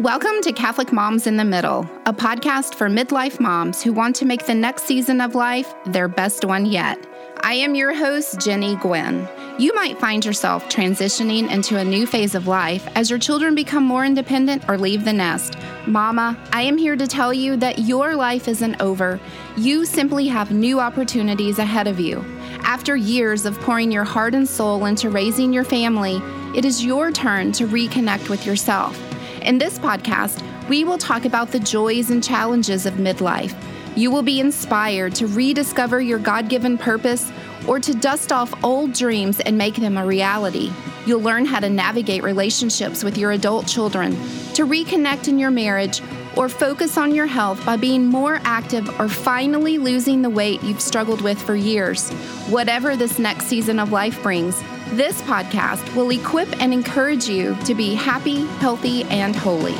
Welcome to Catholic Moms in the Middle, a podcast for midlife moms who want to make the next season of life their best one yet. I am your host, Jennie Guinn. You might find yourself transitioning into a new phase of life as your children become more independent or leave the nest. Mama, I am here to tell you that your life isn't over. You simply have new opportunities ahead of you. After years of pouring your heart and soul into raising your family, it is your turn to reconnect with yourself. In this podcast, we will talk about the joys and challenges of midlife. You will be inspired to rediscover your God given purpose or to dust off old dreams and make them a reality. You'll learn how to navigate relationships with your adult children, to reconnect in your marriage, or focus on your health by being more active or finally losing the weight you've struggled with for years. Whatever this next season of life brings, this podcast will equip and encourage you to be happy, healthy, and holy.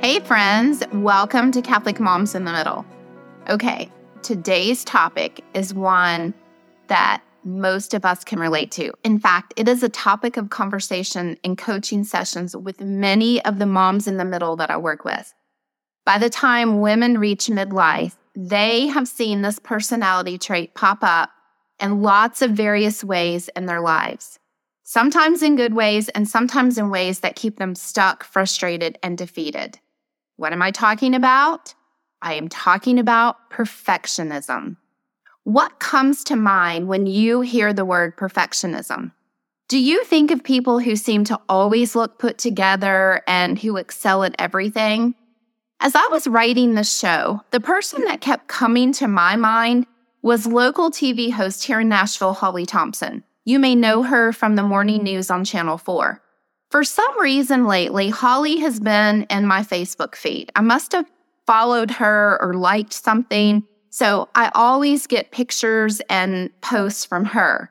Hey, friends, welcome to Catholic Moms in the Middle. Okay, today's topic is one that most of us can relate to. In fact, it is a topic of conversation in coaching sessions with many of the moms in the middle that I work with. By the time women reach midlife, they have seen this personality trait pop up in lots of various ways in their lives. Sometimes in good ways and sometimes in ways that keep them stuck, frustrated, and defeated. What am I talking about? I am talking about perfectionism. What comes to mind when you hear the word perfectionism? Do you think of people who seem to always look put together and who excel at everything? As I was writing this show, the person that kept coming to my mind was local TV host here in Nashville, Holly Thompson. You may know her from the morning news on Channel 4. For some reason lately, Holly has been in my Facebook feed. I must have followed her or liked something so I always get pictures and posts from her.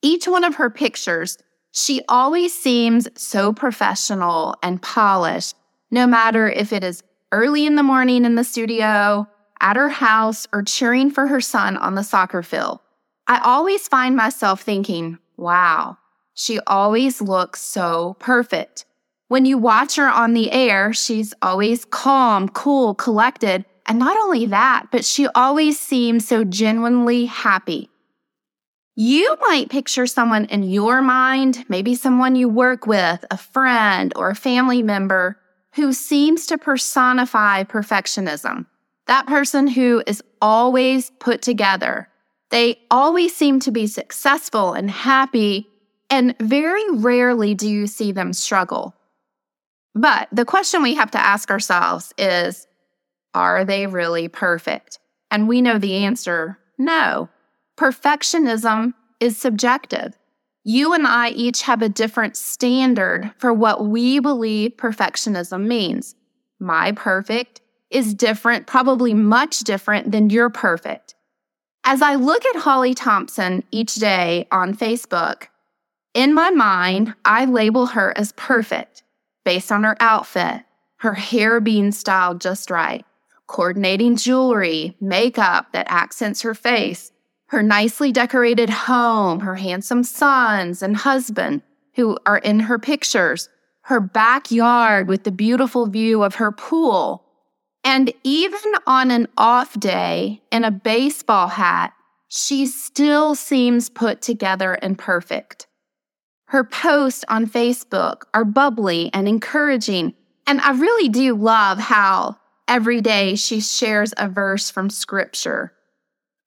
Each one of her pictures, she always seems so professional and polished, no matter if it is early in the morning in the studio, at her house, or cheering for her son on the soccer field. I always find myself thinking, wow, she always looks so perfect. When you watch her on the air, she's always calm, cool, collected, and not only that, but she always seems so genuinely happy. You might picture someone in your mind, maybe someone you work with, a friend or a family member, who seems to personify perfectionism. That person who is always put together. They always seem to be successful and happy, and very rarely do you see them struggle. But the question we have to ask ourselves is are they really perfect? And we know the answer no. Perfectionism is subjective. You and I each have a different standard for what we believe perfectionism means. My perfect is different, probably much different than your perfect. As I look at Holly Thompson each day on Facebook, in my mind, I label her as perfect based on her outfit, her hair being styled just right, coordinating jewelry, makeup that accents her face, her nicely decorated home, her handsome sons and husband who are in her pictures, her backyard with the beautiful view of her pool. And even on an off day in a baseball hat, she still seems put together and perfect. Her posts on Facebook are bubbly and encouraging. And I really do love how Every day she shares a verse from scripture.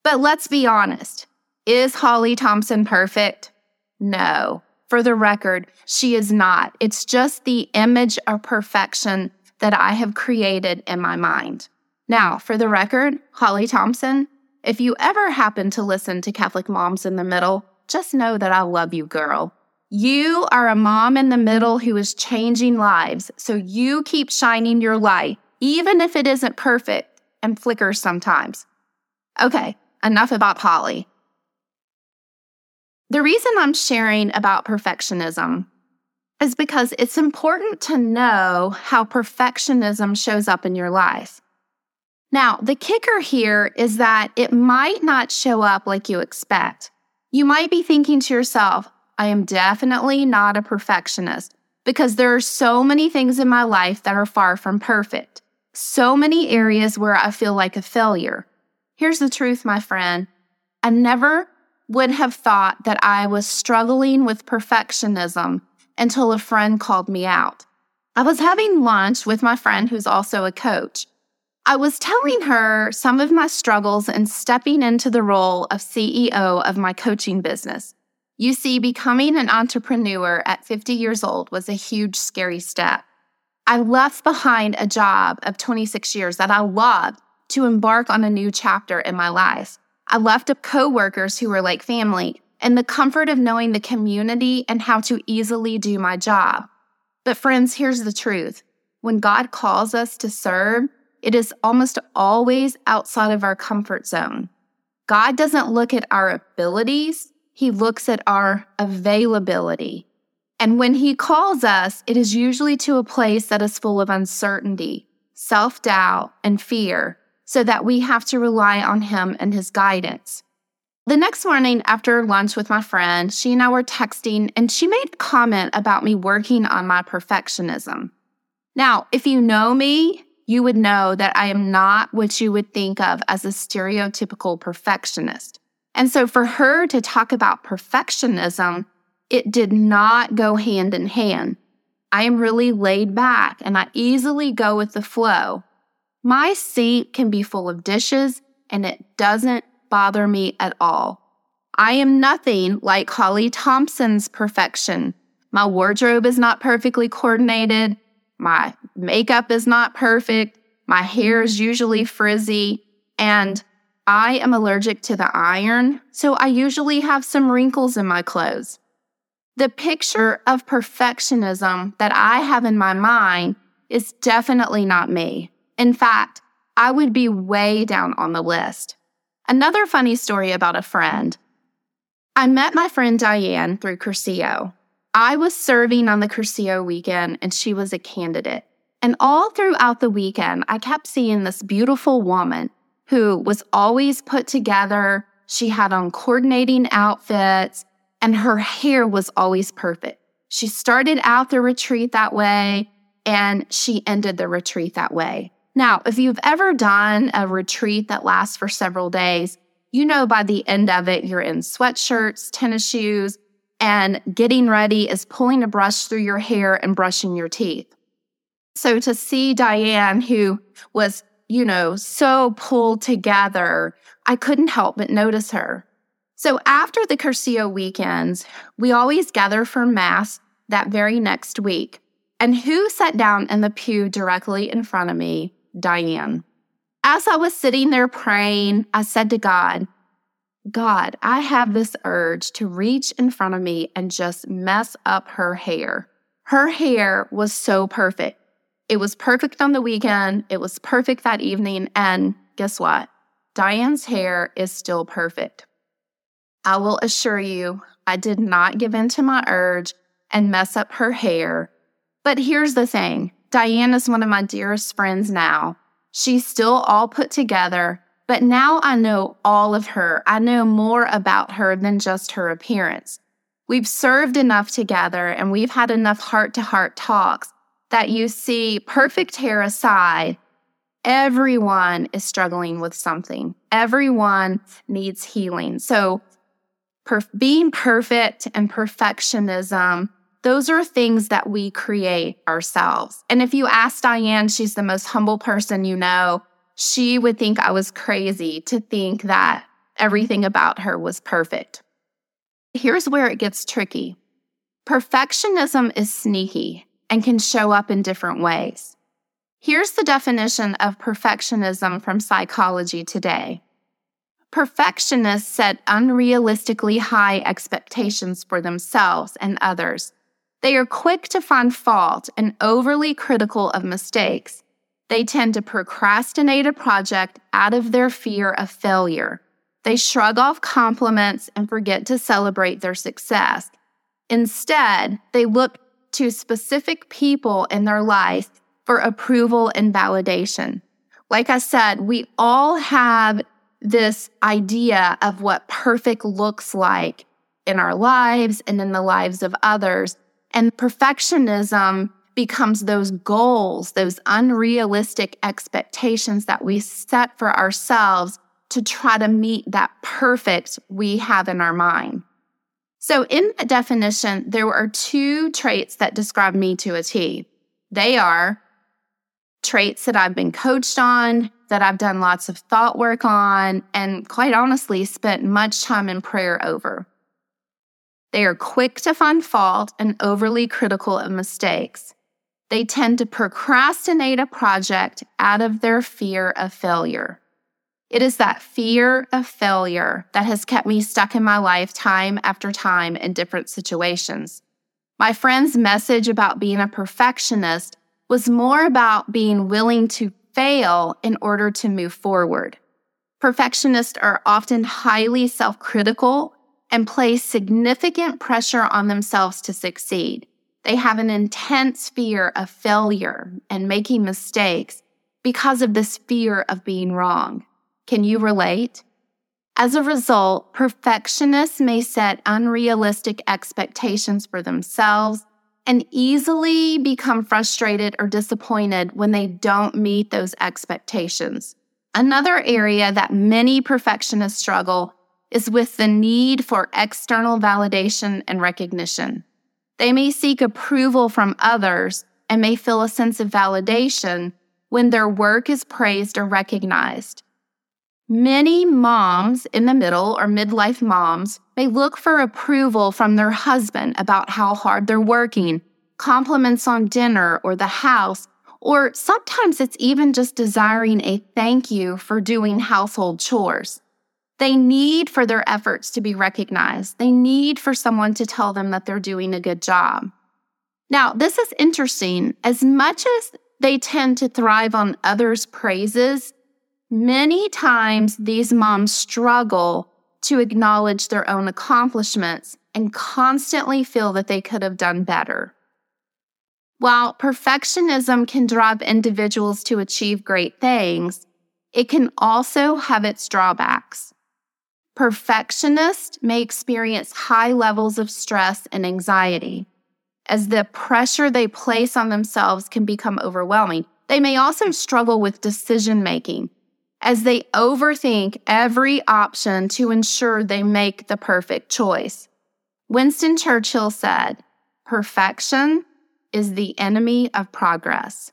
But let's be honest is Holly Thompson perfect? No. For the record, she is not. It's just the image of perfection that I have created in my mind. Now, for the record, Holly Thompson, if you ever happen to listen to Catholic Moms in the Middle, just know that I love you, girl. You are a mom in the middle who is changing lives, so you keep shining your light even if it isn't perfect and flickers sometimes. Okay, enough about Holly. The reason I'm sharing about perfectionism is because it's important to know how perfectionism shows up in your life. Now, the kicker here is that it might not show up like you expect. You might be thinking to yourself, I am definitely not a perfectionist because there are so many things in my life that are far from perfect, so many areas where I feel like a failure. Here's the truth, my friend. I never would have thought that I was struggling with perfectionism until a friend called me out. I was having lunch with my friend who's also a coach. I was telling her some of my struggles in stepping into the role of CEO of my coaching business. You see, becoming an entrepreneur at 50 years old was a huge, scary step. I left behind a job of 26 years that I loved to embark on a new chapter in my life. I left up coworkers who were like family and the comfort of knowing the community and how to easily do my job. But friends, here's the truth. When God calls us to serve, it is almost always outside of our comfort zone. God doesn't look at our abilities, He looks at our availability. And when He calls us, it is usually to a place that is full of uncertainty, self doubt, and fear, so that we have to rely on Him and His guidance. The next morning after lunch with my friend, she and I were texting, and she made a comment about me working on my perfectionism. Now, if you know me, you would know that I am not what you would think of as a stereotypical perfectionist. And so for her to talk about perfectionism, it did not go hand in hand. I am really laid back and I easily go with the flow. My seat can be full of dishes and it doesn't bother me at all. I am nothing like Holly Thompson's perfection. My wardrobe is not perfectly coordinated. My makeup is not perfect. My hair is usually frizzy. And I am allergic to the iron, so I usually have some wrinkles in my clothes. The picture of perfectionism that I have in my mind is definitely not me. In fact, I would be way down on the list. Another funny story about a friend. I met my friend Diane through Cursillo. I was serving on the Cursillo weekend and she was a candidate. And all throughout the weekend, I kept seeing this beautiful woman who was always put together. She had on coordinating outfits and her hair was always perfect. She started out the retreat that way and she ended the retreat that way. Now, if you've ever done a retreat that lasts for several days, you know by the end of it, you're in sweatshirts, tennis shoes, and getting ready is pulling a brush through your hair and brushing your teeth. So to see Diane, who was, you know, so pulled together, I couldn't help but notice her. So after the Cursillo weekends, we always gather for Mass that very next week. And who sat down in the pew directly in front of me? Diane. As I was sitting there praying, I said to God, God, I have this urge to reach in front of me and just mess up her hair. Her hair was so perfect. It was perfect on the weekend, it was perfect that evening, and guess what? Diane's hair is still perfect. I will assure you, I did not give in to my urge and mess up her hair. But here's the thing Diane is one of my dearest friends now. She's still all put together, but now I know all of her. I know more about her than just her appearance. We've served enough together and we've had enough heart to heart talks that you see, perfect hair aside, everyone is struggling with something. Everyone needs healing. So, being perfect and perfectionism, those are things that we create ourselves. And if you ask Diane, she's the most humble person you know she would think I was crazy to think that everything about her was perfect. Here's where it gets tricky perfectionism is sneaky and can show up in different ways. Here's the definition of perfectionism from Psychology Today. Perfectionists set unrealistically high expectations for themselves and others. They are quick to find fault and overly critical of mistakes they tend to procrastinate a project out of their fear of failure. They shrug off compliments and forget to celebrate their success. Instead, they look to specific people in their life for approval and validation. Like I said, we all have this idea of what perfect looks like in our lives and in the lives of others. And perfectionism becomes those goals, those unrealistic expectations that we set for ourselves to try to meet that perfect we have in our mind. So, in that definition, there are two traits that describe me to a T. They are traits that I've been coached on, that I've done lots of thought work on, and quite honestly, spent much time in prayer over. They are quick to find fault and overly critical of mistakes. They tend to procrastinate a project out of their fear of failure. It is that fear of failure that has kept me stuck in my life time after time in different situations. My friend's message about being a perfectionist was more about being willing to fail in order to move forward. Perfectionists are often highly self critical and place significant pressure on themselves to succeed. They have an intense fear of failure and making mistakes because of this fear of being wrong. Can you relate? As a result, perfectionists may set unrealistic expectations for themselves and easily become frustrated or disappointed when they don't meet those expectations. Another area that many perfectionists struggle is with the need for external validation and recognition. They may seek approval from others and may feel a sense of validation when their work is praised or recognized. Many moms in the middle or midlife moms may look for approval from their husband about how hard they're working, compliments on dinner or the house, or sometimes it's even just desiring a thank you for doing household chores. They need for their efforts to be recognized. They need for someone to tell them that they're doing a good job. Now, this is interesting. As much as they tend to thrive on others' praises, Many times, these moms struggle to acknowledge their own accomplishments and constantly feel that they could have done better. While perfectionism can drive individuals to achieve great things, it can also have its drawbacks. Perfectionists may experience high levels of stress and anxiety, as the pressure they place on themselves can become overwhelming. They may also struggle with decision making as they overthink every option to ensure they make the perfect choice. Winston Churchill said, Perfection is the enemy of progress.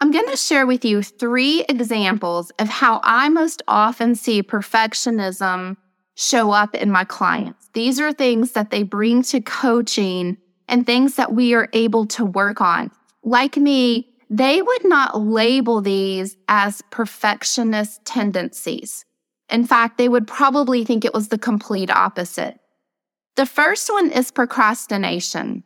I'm going to share with you three examples of how I most often see perfectionism show up in my clients. These are things that they bring to coaching and things that we are able to work on. Like me, they would not label these as perfectionist tendencies. In fact, they would probably think it was the complete opposite. The first one is procrastination.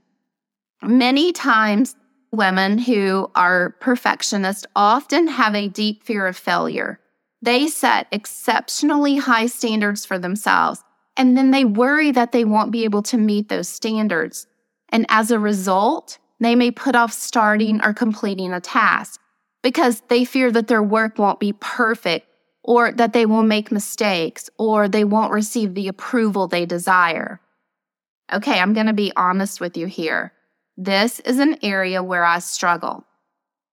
Many times, women who are perfectionists often have a deep fear of failure. They set exceptionally high standards for themselves, and then they worry that they won't be able to meet those standards. And as a result, they may put off starting or completing a task because they fear that their work won't be perfect or that they will make mistakes or they won't receive the approval they desire. Okay, I'm going to be honest with you here. This is an area where I struggle.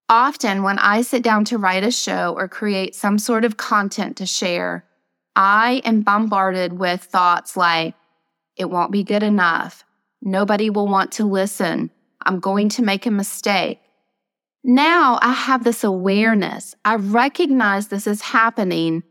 Often, when I sit down to write a show or create some sort of content to share, I am bombarded with thoughts like, it won't be good enough. Nobody will want to listen. I'm going to make a mistake. Now I have this awareness. I recognize this is happening.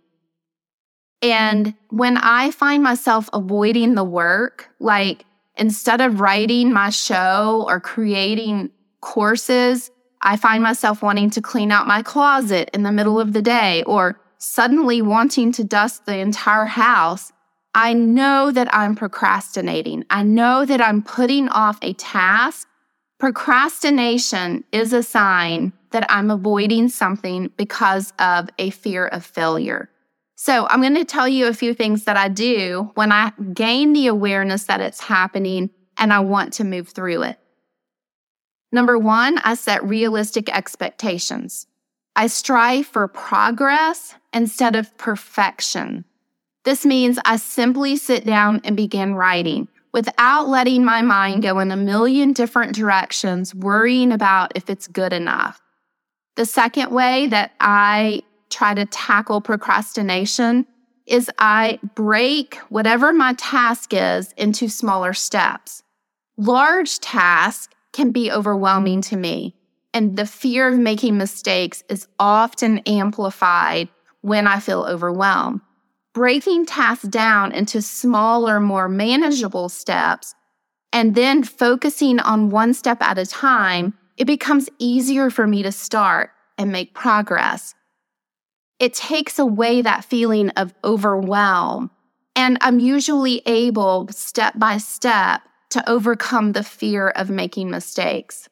And when I find myself avoiding the work, like instead of writing my show or creating courses, I find myself wanting to clean out my closet in the middle of the day or suddenly wanting to dust the entire house. I know that I'm procrastinating. I know that I'm putting off a task Procrastination is a sign that I'm avoiding something because of a fear of failure. So, I'm going to tell you a few things that I do when I gain the awareness that it's happening and I want to move through it. Number one, I set realistic expectations. I strive for progress instead of perfection. This means I simply sit down and begin writing without letting my mind go in a million different directions, worrying about if it's good enough. The second way that I try to tackle procrastination is I break whatever my task is into smaller steps. Large tasks can be overwhelming to me, and the fear of making mistakes is often amplified when I feel overwhelmed. Breaking tasks down into smaller, more manageable steps, and then focusing on one step at a time, it becomes easier for me to start and make progress it takes away that feeling of overwhelm. And I'm usually able, step by step, to overcome the fear of making mistakes.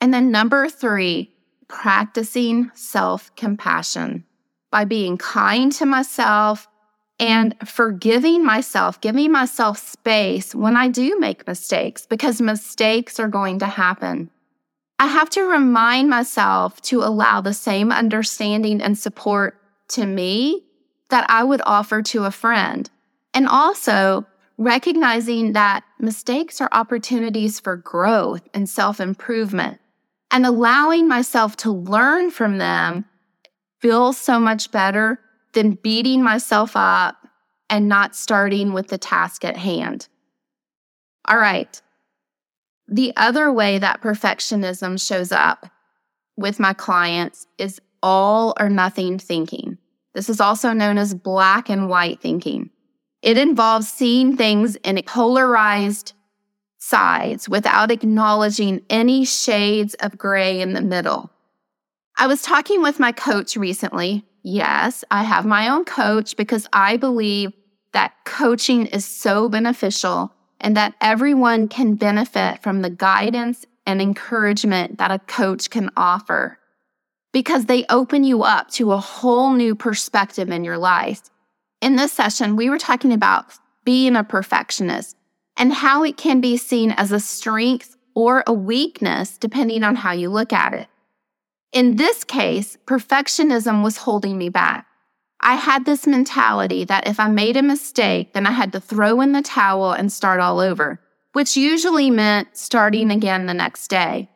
And then number three, practicing self compassion by being kind to myself and forgiving myself, giving myself space when I do make mistakes because mistakes are going to happen. I have to remind myself to allow the same understanding and support to me that I would offer to a friend. And also recognizing that mistakes are opportunities for growth and self improvement and allowing myself to learn from them feels so much better than beating myself up and not starting with the task at hand. All right. The other way that perfectionism shows up with my clients is all or nothing thinking. This is also known as black and white thinking. It involves seeing things in polarized sides without acknowledging any shades of gray in the middle. I was talking with my coach recently. Yes, I have my own coach because I believe that coaching is so beneficial and that everyone can benefit from the guidance and encouragement that a coach can offer because they open you up to a whole new perspective in your life. In this session, we were talking about being a perfectionist and how it can be seen as a strength or a weakness depending on how you look at it. In this case, perfectionism was holding me back. I had this mentality that if I made a mistake, then I had to throw in the towel and start all over, which usually meant starting again the next day.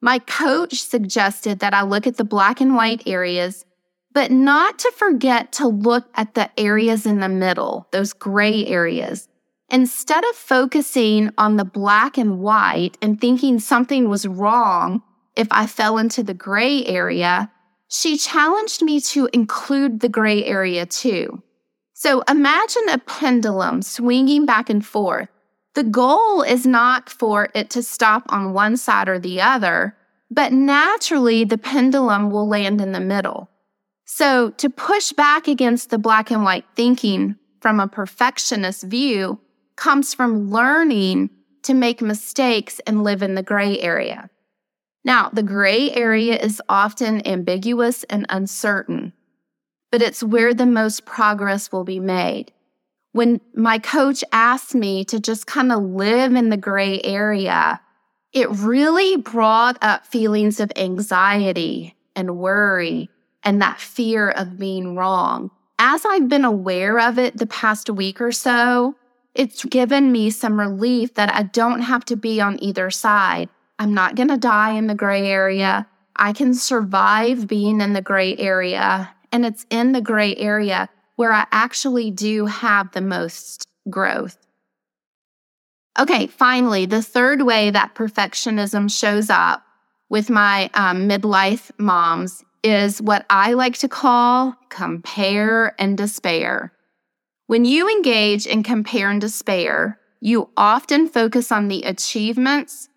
My coach suggested that I look at the black and white areas, but not to forget to look at the areas in the middle, those gray areas. Instead of focusing on the black and white and thinking something was wrong if I fell into the gray area, she challenged me to include the gray area too. So imagine a pendulum swinging back and forth. The goal is not for it to stop on one side or the other, but naturally the pendulum will land in the middle. So to push back against the black and white thinking from a perfectionist view comes from learning to make mistakes and live in the gray area. Now, the gray area is often ambiguous and uncertain, but it's where the most progress will be made. When my coach asked me to just kind of live in the gray area, it really brought up feelings of anxiety and worry and that fear of being wrong. As I've been aware of it the past week or so, it's given me some relief that I don't have to be on either side. I'm not going to die in the gray area. I can survive being in the gray area. And it's in the gray area where I actually do have the most growth. Okay, finally, the third way that perfectionism shows up with my um, midlife moms is what I like to call compare and despair. When you engage in compare and despair, you often focus on the achievements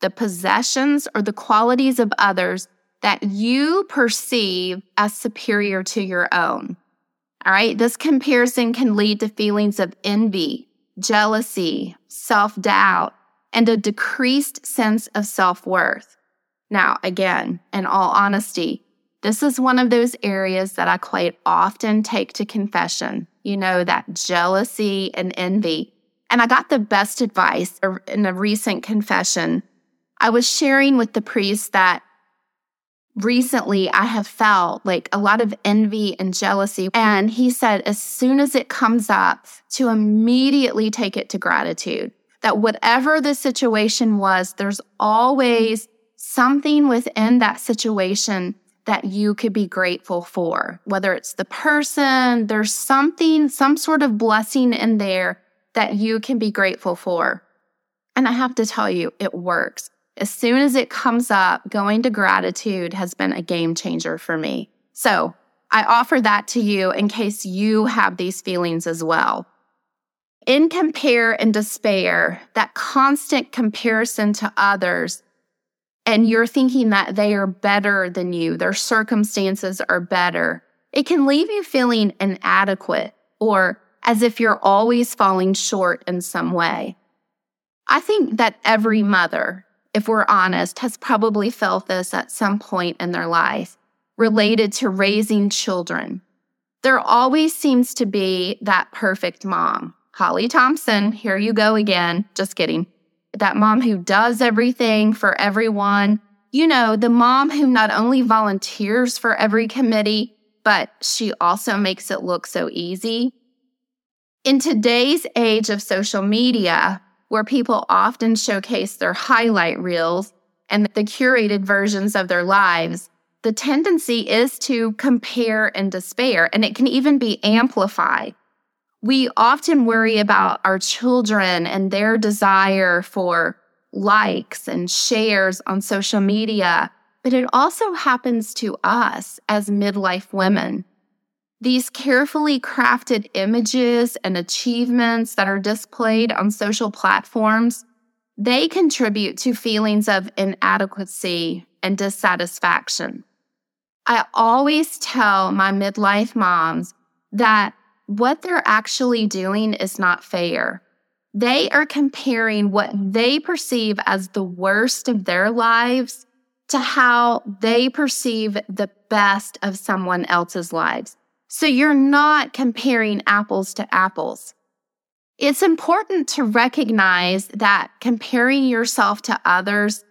the possessions or the qualities of others that you perceive as superior to your own. All right, this comparison can lead to feelings of envy, jealousy, self doubt, and a decreased sense of self worth. Now, again, in all honesty, this is one of those areas that I quite often take to confession. You know, that jealousy and envy. And I got the best advice in a recent confession I was sharing with the priest that recently I have felt like a lot of envy and jealousy. And he said, as soon as it comes up, to immediately take it to gratitude. That whatever the situation was, there's always something within that situation that you could be grateful for, whether it's the person, there's something, some sort of blessing in there that you can be grateful for. And I have to tell you, it works. As soon as it comes up, going to gratitude has been a game changer for me. So I offer that to you in case you have these feelings as well. In compare and despair, that constant comparison to others, and you're thinking that they are better than you, their circumstances are better, it can leave you feeling inadequate or as if you're always falling short in some way. I think that every mother, if we're honest, has probably felt this at some point in their life related to raising children. There always seems to be that perfect mom. Holly Thompson, here you go again. Just kidding. That mom who does everything for everyone. You know, the mom who not only volunteers for every committee, but she also makes it look so easy. In today's age of social media, where people often showcase their highlight reels and the curated versions of their lives, the tendency is to compare and despair, and it can even be amplified. We often worry about our children and their desire for likes and shares on social media, but it also happens to us as midlife women. These carefully crafted images and achievements that are displayed on social platforms, they contribute to feelings of inadequacy and dissatisfaction. I always tell my midlife moms that what they're actually doing is not fair. They are comparing what they perceive as the worst of their lives to how they perceive the best of someone else's lives. So you're not comparing apples to apples. It's important to recognize that comparing yourself to others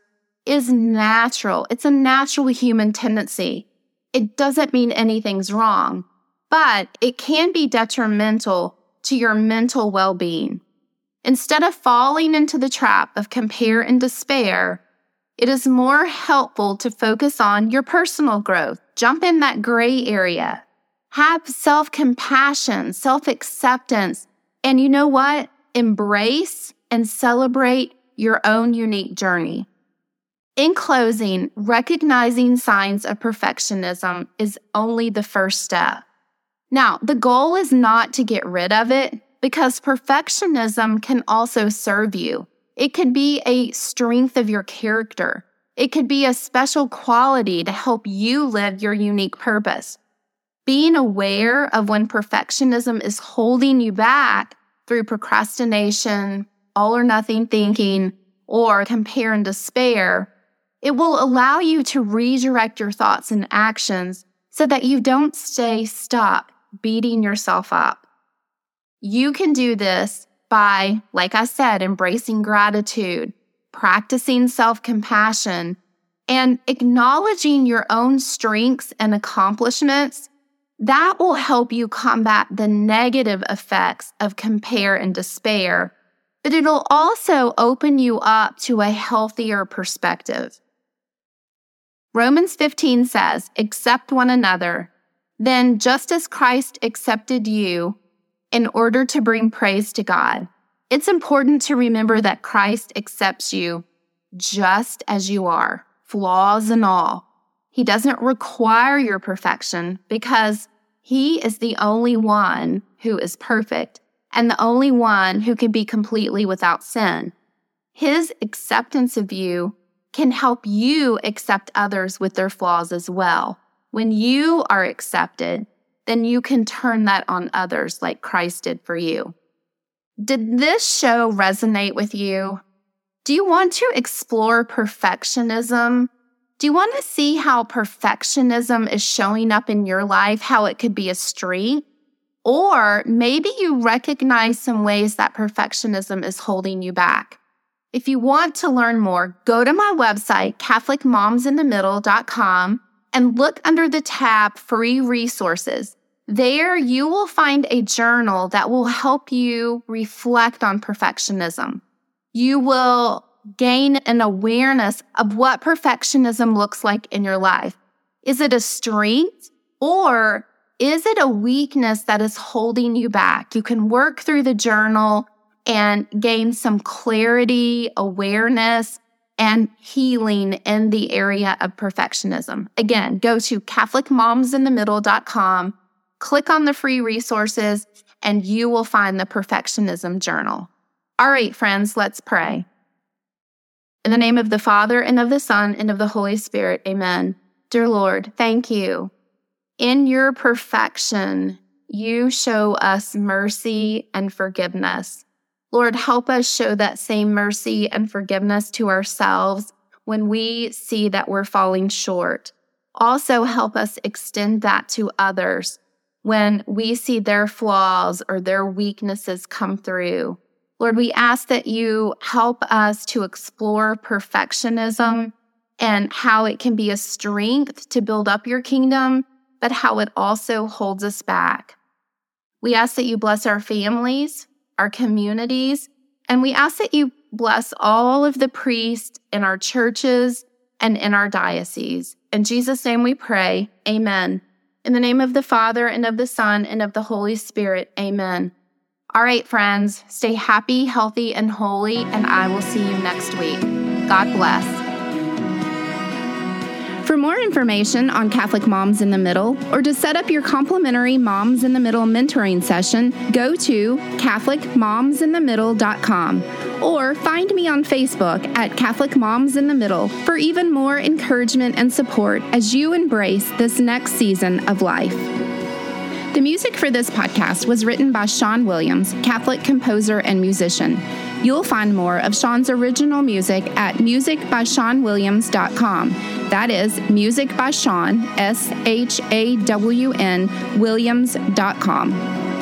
is natural. It's a natural human tendency. It doesn't mean anything's wrong, but it can be detrimental to your mental well being. Instead of falling into the trap of compare and despair, it is more helpful to focus on your personal growth. Jump in that gray area. Have self compassion, self acceptance, and you know what? Embrace and celebrate your own unique journey. In closing, recognizing signs of perfectionism is only the first step. Now, the goal is not to get rid of it because perfectionism can also serve you. It could be a strength of your character. It could be a special quality to help you live your unique purpose. Being aware of when perfectionism is holding you back through procrastination, all or nothing thinking, or compare and despair, it will allow you to redirect your thoughts and actions so that you don't stay stuck beating yourself up. You can do this by, like I said, embracing gratitude, practicing self compassion, and acknowledging your own strengths and accomplishments that will help you combat the negative effects of compare and despair, but it'll also open you up to a healthier perspective. Romans 15 says, Accept one another, then just as Christ accepted you in order to bring praise to God. It's important to remember that Christ accepts you just as you are, flaws and all. He doesn't require your perfection because he is the only one who is perfect and the only one who can be completely without sin. His acceptance of you can help you accept others with their flaws as well. When you are accepted, then you can turn that on others like Christ did for you. Did this show resonate with you? Do you want to explore perfectionism do you want to see how perfectionism is showing up in your life, how it could be a strength? Or maybe you recognize some ways that perfectionism is holding you back. If you want to learn more, go to my website, CatholicMomsInTheMiddle.com, and look under the tab Free Resources. There, you will find a journal that will help you reflect on perfectionism. You will gain an awareness of what perfectionism looks like in your life. Is it a strength or is it a weakness that is holding you back? You can work through the journal and gain some clarity, awareness, and healing in the area of perfectionism. Again, go to CatholicMomsInTheMiddle.com, click on the free resources, and you will find the Perfectionism Journal. All right, friends, let's pray. In the name of the Father, and of the Son, and of the Holy Spirit, amen. Dear Lord, thank you. In your perfection, you show us mercy and forgiveness. Lord, help us show that same mercy and forgiveness to ourselves when we see that we're falling short. Also, help us extend that to others when we see their flaws or their weaknesses come through. Lord, we ask that you help us to explore perfectionism and how it can be a strength to build up your kingdom, but how it also holds us back. We ask that you bless our families, our communities, and we ask that you bless all of the priests in our churches and in our diocese. In Jesus' name we pray. Amen. In the name of the Father, and of the Son, and of the Holy Spirit. Amen. All right, friends, stay happy, healthy, and holy, and I will see you next week. God bless. For more information on Catholic Moms in the Middle or to set up your complimentary Moms in the Middle mentoring session, go to CatholicMomsInTheMiddle.com or find me on Facebook at Catholic Moms in the Middle for even more encouragement and support as you embrace this next season of life. The music for this podcast was written by Shawn Williams, Catholic composer and musician. You'll find more of Shawn's original music at musicbyshawnwilliams.com. That is music by Shawn, S H A W N, Williams.com.